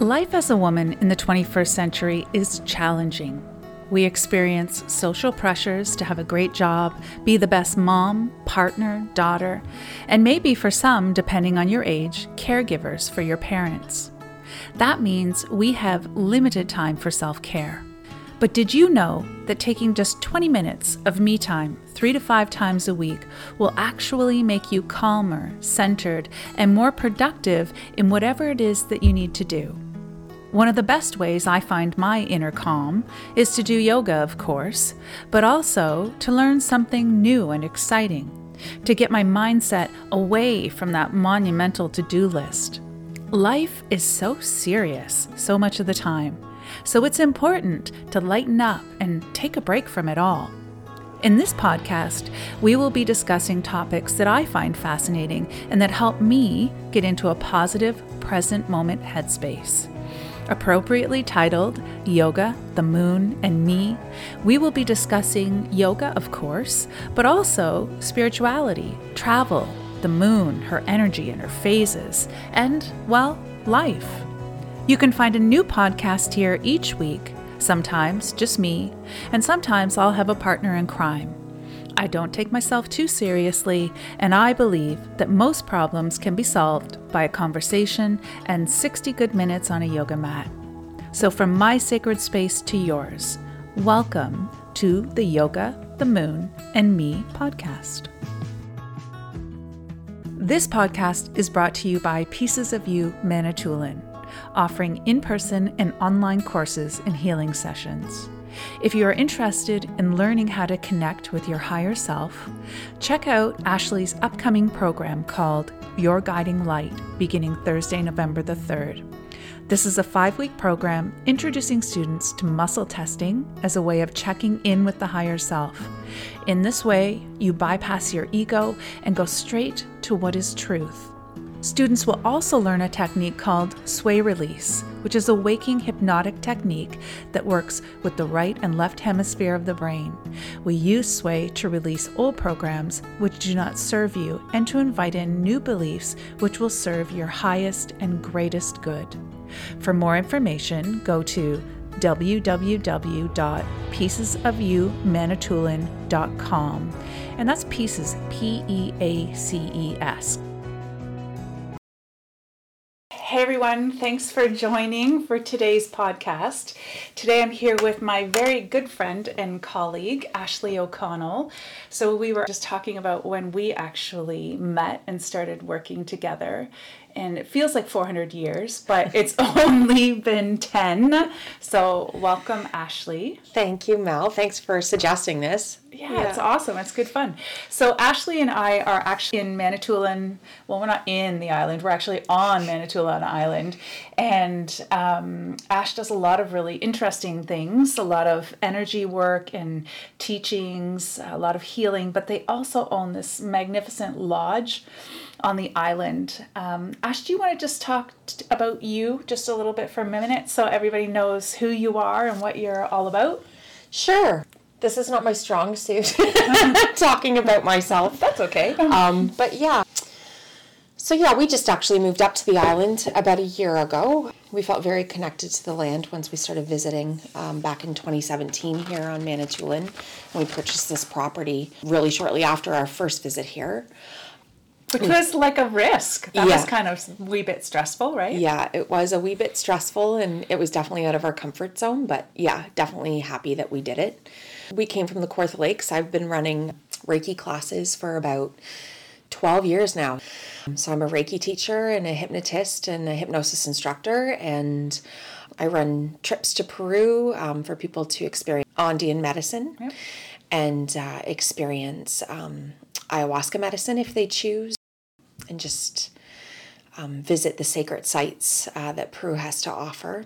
Life as a woman in the 21st century is challenging. We experience social pressures to have a great job, be the best mom, partner, daughter, and maybe for some, depending on your age, caregivers for your parents. That means we have limited time for self care. But did you know that taking just 20 minutes of me time three to five times a week will actually make you calmer, centered, and more productive in whatever it is that you need to do? One of the best ways I find my inner calm is to do yoga, of course, but also to learn something new and exciting, to get my mindset away from that monumental to do list. Life is so serious so much of the time, so it's important to lighten up and take a break from it all. In this podcast, we will be discussing topics that I find fascinating and that help me get into a positive, present moment headspace. Appropriately titled Yoga, the Moon, and Me, we will be discussing yoga, of course, but also spirituality, travel, the moon, her energy and her phases, and, well, life. You can find a new podcast here each week, sometimes just me, and sometimes I'll have a partner in crime. I don't take myself too seriously, and I believe that most problems can be solved by a conversation and 60 good minutes on a yoga mat. So, from my sacred space to yours, welcome to the Yoga, the Moon, and Me podcast. This podcast is brought to you by Peaces of You Manitoulin, offering in person and online courses and healing sessions. If you are interested in learning how to connect with your higher self, check out Ashley's upcoming program called Your Guiding Light, beginning Thursday, November the 3rd. This is a five week program introducing students to muscle testing as a way of checking in with the higher self. In this way, you bypass your ego and go straight to what is truth. Students will also learn a technique called sway release, which is a waking hypnotic technique that works with the right and left hemisphere of the brain. We use sway to release old programs which do not serve you and to invite in new beliefs which will serve your highest and greatest good. For more information, go to www.peacesofyoumanitoulin.com. And that's pieces, P E A C E S. Hey everyone, thanks for joining for today's podcast. Today I'm here with my very good friend and colleague, Ashley O'Connell. So, we were just talking about when we actually met and started working together and it feels like 400 years, but it's only been 10. So, welcome, Ashley. Thank you, Mel. Thanks for suggesting this. Yeah, yeah, it's awesome. It's good fun. So, Ashley and I are actually in Manitoulin. Well, we're not in the island, we're actually on Manitoulin Island. And um, Ash does a lot of really interesting things, a lot of energy work and teachings, a lot of healing, but they also own this magnificent lodge on the island. Um, Ash, do you want to just talk t- about you just a little bit for a minute so everybody knows who you are and what you're all about? Sure. This is not my strong suit, talking about myself. That's okay. Um, but yeah. So, yeah, we just actually moved up to the island about a year ago. We felt very connected to the land once we started visiting um, back in 2017 here on Manitoulin. And we purchased this property really shortly after our first visit here. Which was like a risk. That yeah. was kind of a wee bit stressful, right? Yeah, it was a wee bit stressful and it was definitely out of our comfort zone, but yeah, definitely happy that we did it. We came from the Kawartha Lakes. I've been running Reiki classes for about 12 years now. So I'm a Reiki teacher and a hypnotist and a hypnosis instructor, and I run trips to Peru um, for people to experience Andean medicine yep. and uh, experience um, ayahuasca medicine if they choose and just um, visit the sacred sites uh, that Peru has to offer.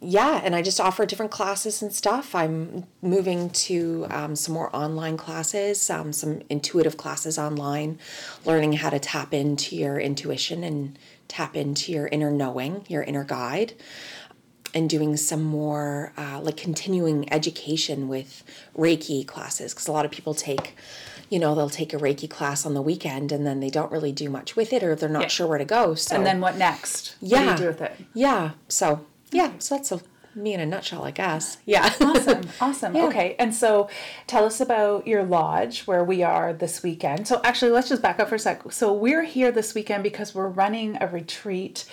Yeah, and I just offer different classes and stuff. I'm moving to um, some more online classes, um, some intuitive classes online, learning how to tap into your intuition and tap into your inner knowing, your inner guide, and doing some more uh, like continuing education with Reiki classes because a lot of people take you know, they'll take a Reiki class on the weekend and then they don't really do much with it or they're not yeah. sure where to go. So And then what next? What do Yeah. you do with it? Yeah. So yeah. So that's a, me in a nutshell, I guess. Yeah. Awesome, awesome. Yeah. Okay, and so tell us about your lodge where we are this weekend. So actually, let's just back up for a sec. So we're here this weekend because we're running a retreat,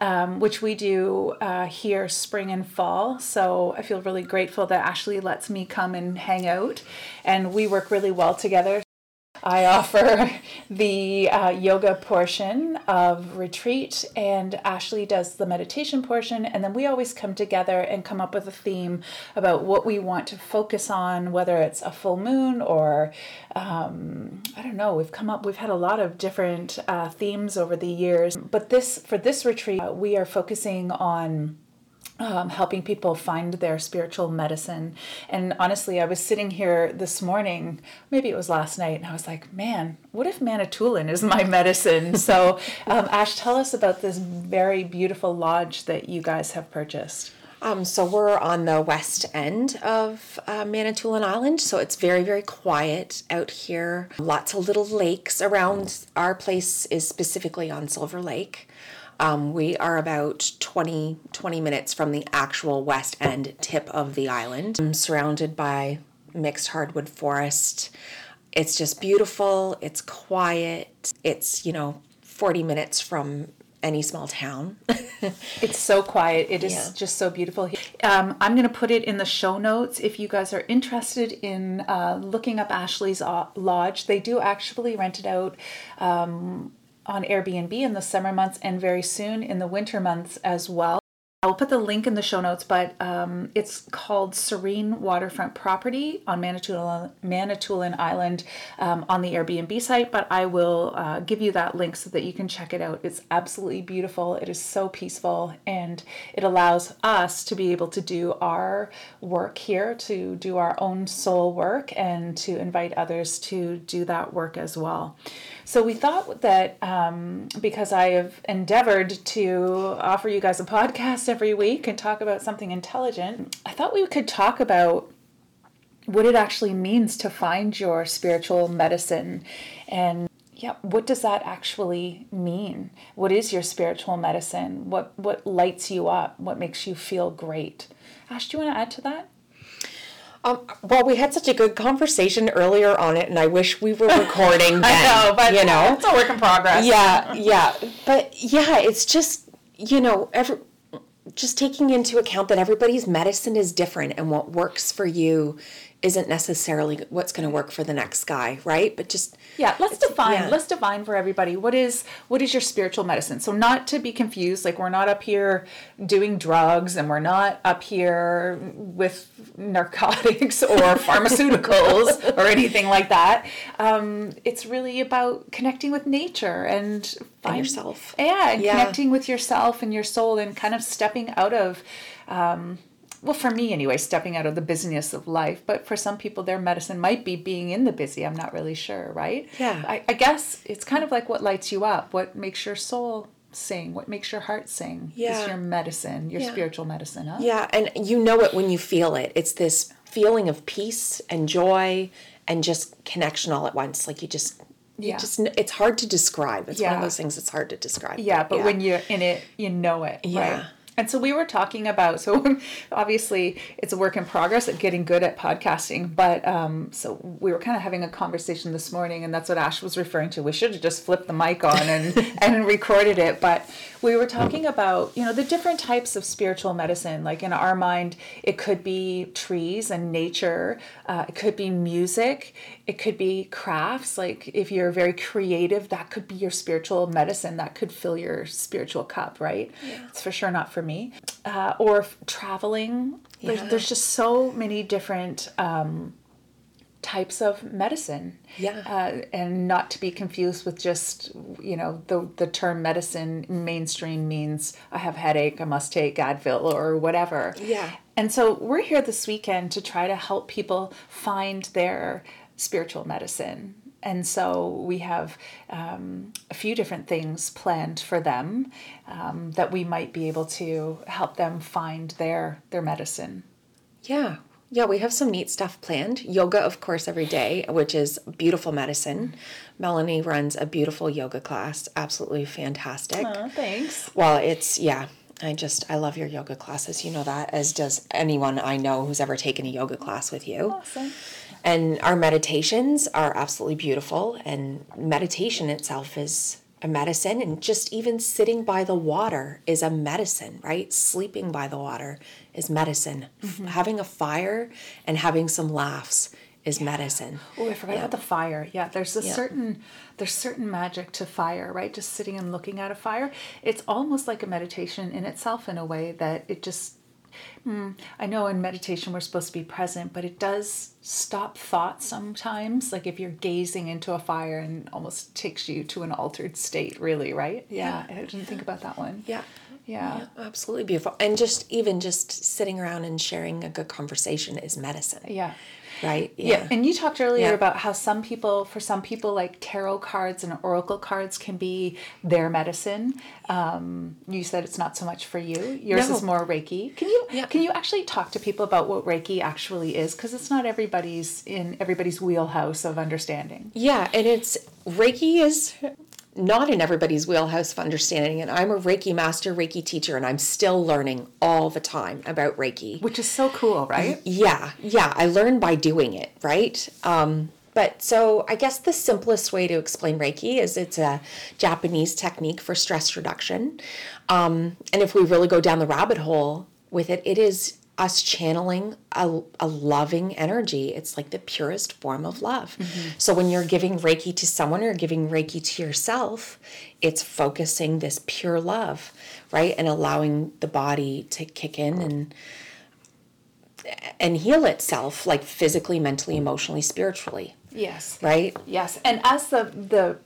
um, which we do uh, here spring and fall. So I feel really grateful that Ashley lets me come and hang out, and we work really well together. I offer the uh, yoga portion of retreat, and Ashley does the meditation portion. And then we always come together and come up with a theme about what we want to focus on, whether it's a full moon or um, I don't know. We've come up, we've had a lot of different uh, themes over the years. But this, for this retreat, uh, we are focusing on um, helping people find their spiritual medicine. And honestly, I was sitting here this morning, maybe it was last night, and I was like, man, what if Manitoulin is my medicine? so, um, Ash, tell us about this very beautiful lodge that you guys have purchased. Um, so we're on the west end of uh, Manitoulin Island, so it's very, very quiet out here. Lots of little lakes around. Our place is specifically on Silver Lake. Um, we are about 20, 20 minutes from the actual west end tip of the island, um, surrounded by mixed hardwood forest. It's just beautiful. It's quiet. It's, you know, 40 minutes from any small town. It's so quiet. It is Yeah. just so beautiful. Um, I'm going to put it in the show notes if you guys are interested in uh, looking up Ashley's uh, Lodge. They do actually rent it out um, on Airbnb in the summer months and very soon in the winter months as well. I will put the link in the show notes, but um, it's called Serene Waterfront Property on Manitoulin, Manitoulin Island um, on the Airbnb site. But I will uh, give you that link so that you can check it out. It's absolutely beautiful. It is so peaceful, and it allows us to be able to do our work here, to do our own soul work, and to invite others to do that work as well. So we thought that um, because I have endeavored to offer you guys a podcast every week and talk about something intelligent, I thought we could talk about what it actually means to find your spiritual medicine. And yeah what does that actually mean? What is your spiritual medicine? What what lights you up? What makes you feel great? Ash do you want to add to that Um, well, we had such a good conversation earlier on it, and I wish we were recording then. you know, it's a work in progress yeah, yeah, but yeah, it's just you know, every just taking into account that everybody's medicine is different, and what works for you isn't necessarily what's going to work for the next guy, right? But just Yeah, let's define. yeah. Let's define for everybody what is what is your spiritual medicine. So not to be confused, like we're not up here doing drugs and we're not up here with narcotics or pharmaceuticals or anything like that. Um, it's really about connecting with nature and find, yourself. Yeah, and Yeah. connecting with yourself and your soul and kind of stepping out of. Um, well, for me anyway, stepping out of the busyness of life. But for some people, their medicine might be being in the busy. I'm not really sure, right? Yeah. I, I guess it's kind of like what lights you up, what makes your soul sing, what makes your heart sing yeah. is your medicine, your Yeah. spiritual medicine, huh? Yeah, and you know it when you feel it. It's this feeling of peace and joy and just connection all at once. Like you just, you Yeah. just, it's hard to describe. It's one of those things that's hard to describe. Yeah, but when you're in it, you know it. Yeah. Right? And so we were talking about, so obviously it's a work in progress at getting good at podcasting. But um, so we were kind of having a conversation this morning, and that's what Ash was referring to. We should have just flipped the mic on and, and recorded it. But we were talking about, you know, the different types of spiritual medicine. Like in our mind, it could be trees and nature, uh, it could be music, it could be crafts. Like if you're very creative, that could be your spiritual medicine, that could fill your spiritual cup, right? It's for sure not for me. Uh, or f- traveling. There's, Yeah. there's just so many different um, types of medicine. Yeah. Uh, and not to be confused with just, you know, the, the term medicine mainstream means I have headache, I must take Advil or whatever. Yeah. And so we're here this weekend to try to help people find their spiritual medicine. And so we have um, a few different things planned for them um, that we might be able to help them find their their medicine. Yeah. Yeah, we have some neat stuff planned. Yoga, of course, every day, which is beautiful medicine. Melanie runs a beautiful yoga class, absolutely fantastic. Oh, thanks. Well, it's yeah. I just I love your yoga classes. You know that, as does anyone I know who's ever taken a yoga class with you. Awesome. And our meditations are absolutely beautiful. And meditation itself is a medicine. And just even sitting by the water is a medicine, right? Sleeping by the water is medicine. Mm-hmm. Having a fire and having some laughs is medicine. Oh, I forgot about the fire. Yeah, there's a Yeah. certain there's certain magic to fire, right? Just sitting and looking at a fire. It's almost like a meditation in itself in a way that it just hmm, I know in meditation we're supposed to be present, but it does stop thought sometimes. Like if you're gazing into a fire and almost takes you to an altered state, really, right? Yeah, I didn't think about that one. Yeah. Yeah. Yeah, absolutely beautiful. And just even just sitting around and sharing a good conversation is medicine. Yeah. Right? Yeah. And you talked earlier Yeah. about how some people, for some people, like tarot cards and oracle cards can be their medicine. Um, you said it's not so much for you. Yours No. is more Reiki. Can you Yeah. can you actually talk to people about what Reiki actually is? Because it's not everybody's in everybody's wheelhouse of understanding. Yeah, and it's Reiki is not in everybody's wheelhouse of understanding. And I'm a Reiki master, Reiki teacher, and I'm still learning all the time about Reiki. Which is so cool, right? Yeah, yeah, I learned by doing it, right? Um, but so I guess the simplest way to explain Reiki is it's a Japanese technique for stress reduction. Um, and if we really go down the rabbit hole with it, it is us channeling a, a loving energy. It's like the purest form of love. So when you're giving Reiki to someone or giving Reiki to yourself, it's focusing this pure love, right? And allowing the body to kick in and and heal itself like physically, mentally, emotionally, spiritually, Yes. right? Yes, and as the the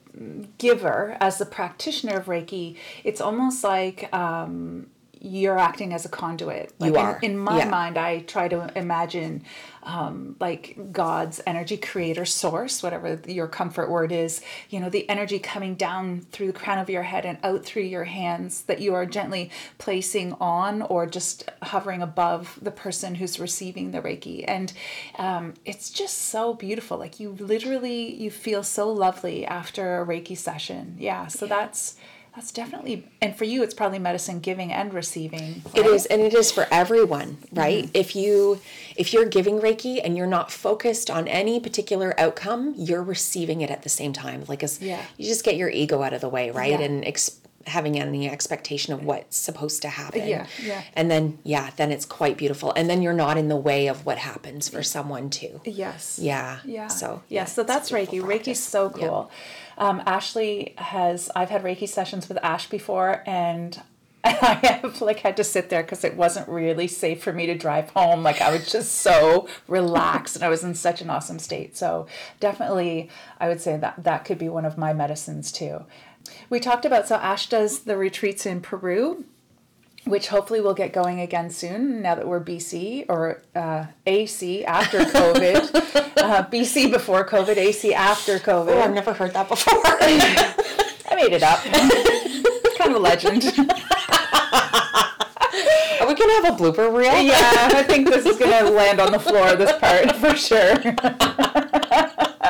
giver, as the practitioner of Reiki, it's almost like um, you're acting as a conduit. Like You in- are, In, my yeah. mind, I try to imagine um, like God's energy creator source, whatever your comfort word is. You know, the energy coming down through the crown of your head and out through your hands that you are gently placing on or just hovering above the person who's receiving the Reiki. And um, it's just so beautiful. Like you literally, you feel so lovely after a Reiki session. Yeah. So that's. That's definitely, and for you, it's probably medicine giving and receiving. It right? is, and it is for everyone, right? Mm-hmm. If you if you're giving Reiki and you're not focused on any particular outcome, you're receiving it at the same time. Like as Yeah. you just get your ego out of the way, right? Yeah. And ex- having any expectation of what's supposed to happen. Yeah, yeah. And then yeah, then it's quite beautiful. And then you're not in the way of what happens for someone too. Yes. Yeah. Yeah. So yeah. So that's Reiki. beautiful Reiki's practice. so Yeah. cool. Um, Ashley has. I've had Reiki sessions with Ash before, and I have like had to sit there because it wasn't really safe for me to drive home. Like I was just so relaxed, and I was in such an awesome state. So definitely, I would say that that could be one of my medicines too. We talked about so Ash does the retreats in Peru which hopefully will get going again soon now that we're BC or uh, AC after COVID. uh, BC before COVID, AC after COVID. Oh, I've never heard that before. I made it up. It's kind of a legend. Are we gonna have a blooper reel? yeah, I think this is going to land on the floor, this part, for sure.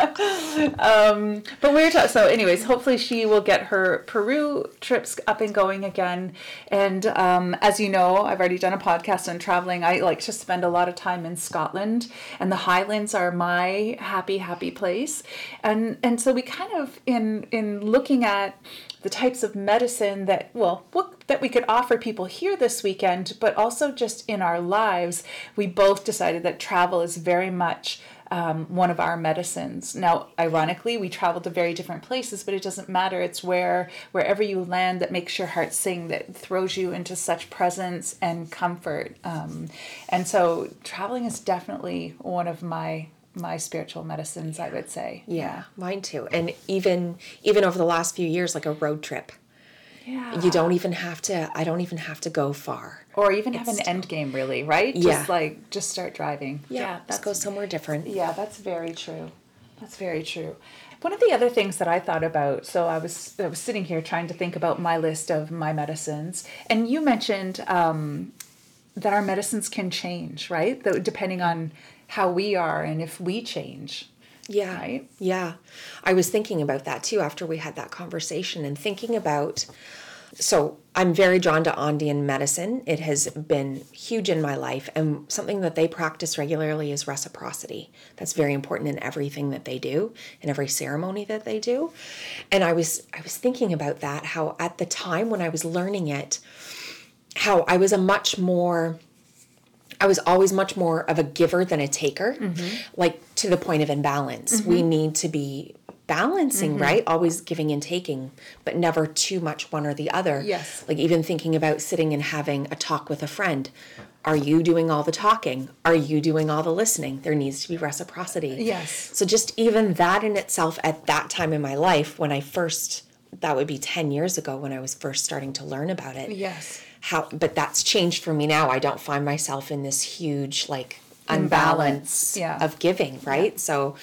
um, but we were talking, so anyways, hopefully she will get her Peru trips up and going again. And um, as you know, I've already done a podcast on traveling. I like to spend a lot of time in Scotland, and the Highlands are my happy, happy place. And and so we kind of in in looking at the types of medicine that well what that we could offer people here this weekend but also just in our lives we both decided that travel is very much um, one of our medicines. Now ironically we travel to very different places but it doesn't matter. It's where wherever you land that makes your heart sing that throws you into such presence and comfort. Um, and so traveling is definitely one of my my spiritual medicines i would say. Yeah, mine too. And even even over the last few years, like a road trip. Yeah You don't even have to. I don't even have to go far. or even have an It's end game really right Yeah. just like just start driving Yeah, that's let's go somewhere different. yeah that's very true that's very true one of the other things that i thought about so i was i was sitting here trying to think about my list of my medicines and you mentioned um that our medicines can change, right? That depending on how we are and if we change. Yeah. Right? Yeah. I was thinking about that too after we had that conversation and thinking about so I'm very drawn to Andean medicine. It has been huge in my life, and something that they practice regularly is reciprocity. That's very important in everything that they do, in every ceremony that they do. And I was I was thinking about that. How at the time when I was learning it, how I was a much more I was always much more of a giver than a taker, mm-hmm. like to the point of imbalance. We mm-hmm. need to be balancing, mm-hmm. right? Always giving and taking, but never too much one or the other. Yes. Like even thinking about sitting and having a talk with a friend. Are you doing all the talking? Are you doing all the listening? There needs to be reciprocity. Yes. So just even that in itself at that time in my life when I first that would be 10 years ago when I was first starting to learn about it Yes. How but that's changed for me now. I don't find myself in this huge like Imbalance, unbalance yeah. of giving right? So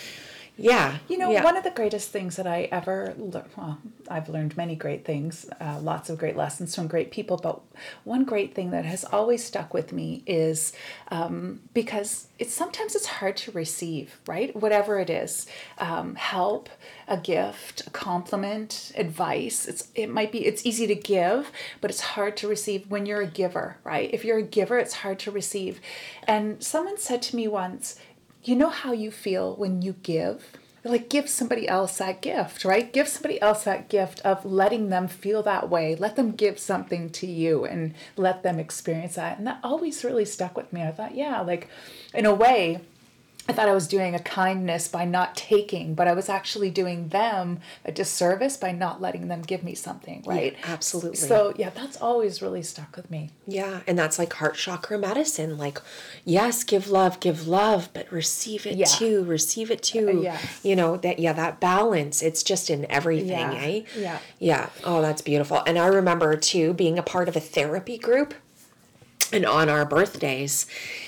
yeah You know, yeah. one of the greatest things that I ever learned, well, I've learned many great things, uh, lots of great lessons from great people, but one great thing that has always stuck with me is um, because it's sometimes it's hard to receive, right? Whatever it is, um, help, a gift, a compliment, advice. It's it might be it's easy to give, but it's hard to receive when you're a giver, right? If you're a giver, it's hard to receive. And someone said to me once, you know how you feel when you give? Like give somebody else that gift right? Give somebody else that gift of letting them feel that way. Let them give something to you and let them experience that. And that always really stuck with me. I thought yeah like in a way I thought I was doing a kindness by not taking, but I was actually doing them a disservice by not letting them give me something, right? absolutely. So, yeah, that's always really stuck with me. yeah and that's like heart chakra medicine like yes give love give love but receive it Yeah. too receive it too yes. you know that yeah that balance it's just in everything Yeah. eh Yeah. yeah oh that's beautiful and i remember too being a part of a therapy group and on our birthdays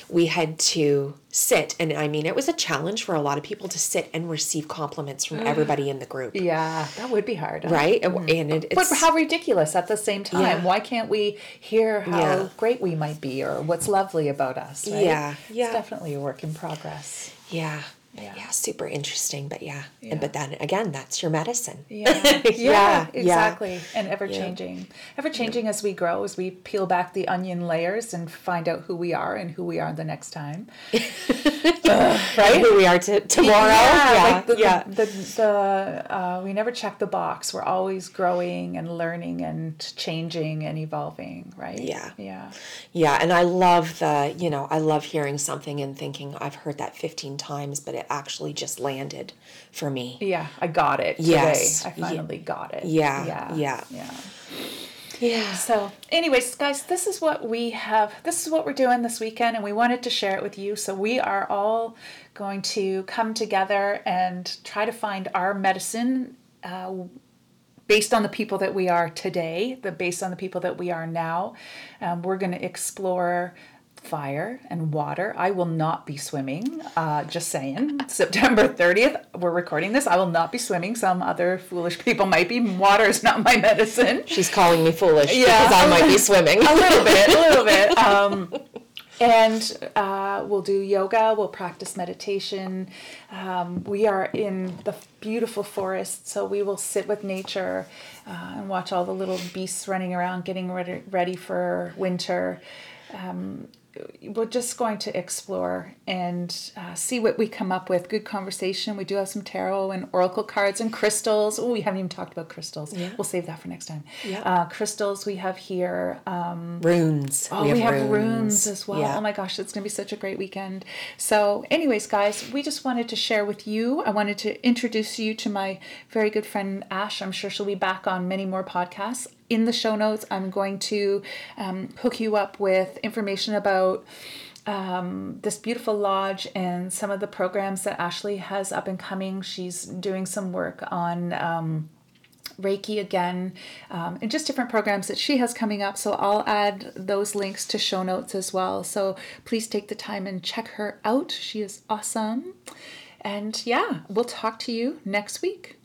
we had to sit and i mean it was a challenge for a lot of people to sit and receive compliments from mm. everybody in the group Yeah, that would be hard. huh? right and, and it, But how ridiculous at the same time. Yeah. Why can't we hear how Yeah. great we might be or what's lovely about us? Right? Yeah, yeah. It's definitely a work in progress. yeah Yeah. yeah super interesting but yeah, Yeah. And, but then again that's your medicine Yeah, Yeah, exactly. And ever changing. Ever changing as we grow, as we peel back the onion layers and find out who we are and who we are the next time. right who we are to tomorrow Yeah, yeah like the, yeah the, the, the uh, we never check the box. We're always growing and learning and changing and evolving, right? Yeah. Yeah. Yeah, and I love the, you know, I love hearing something and thinking I've heard that 15 times, but it actually just landed for me. Yeah, I got it today. Yes. I finally got it. Yeah, Yeah. yeah. Yeah. Yeah. So, anyways, guys, this is what we have. This is what we're doing this weekend, and we wanted to share it with you. So, we are all going to come together and try to find our medicine uh, based on the people that we are today, the based on the people that we are now. Um, we're going to explore fire and water. I will not be swimming. Uh, just saying. September 30th, we're recording this. I will not be swimming. Some other foolish people might be. Water is not my medicine. She's calling me foolish Yeah. because I might be swimming. A little bit, a little bit. Um, and uh, we'll do yoga, we'll practice meditation. Um, we are in the beautiful forest, so we will sit with nature uh, and watch all the little beasts running around, getting ready, ready for winter. Um, we're just going to explore and uh, see what we come up with. Good conversation. We do have some tarot and oracle cards and crystals. Oh, we haven't even talked about crystals. Yeah. We'll save that for next time. Yeah. Uh, crystals we have here. Um, runes. Oh, we have, runes. as well. Yeah. Oh my gosh, it's going to be such a great weekend. So, anyways, guys, we just wanted to share with you. I wanted to introduce you to my very good friend Ash. I'm sure she'll be back on many more podcasts. In the show notes, I'm going to um, hook you up with information about um, this beautiful lodge and some of the programs that Ashley has up and coming. She's doing some work on. Um, Reiki again, um, and just different programs that she has coming up. So I'll add those links to show notes as well. So please take the time and check her out. She is awesome. And yeah, we'll talk to you next week.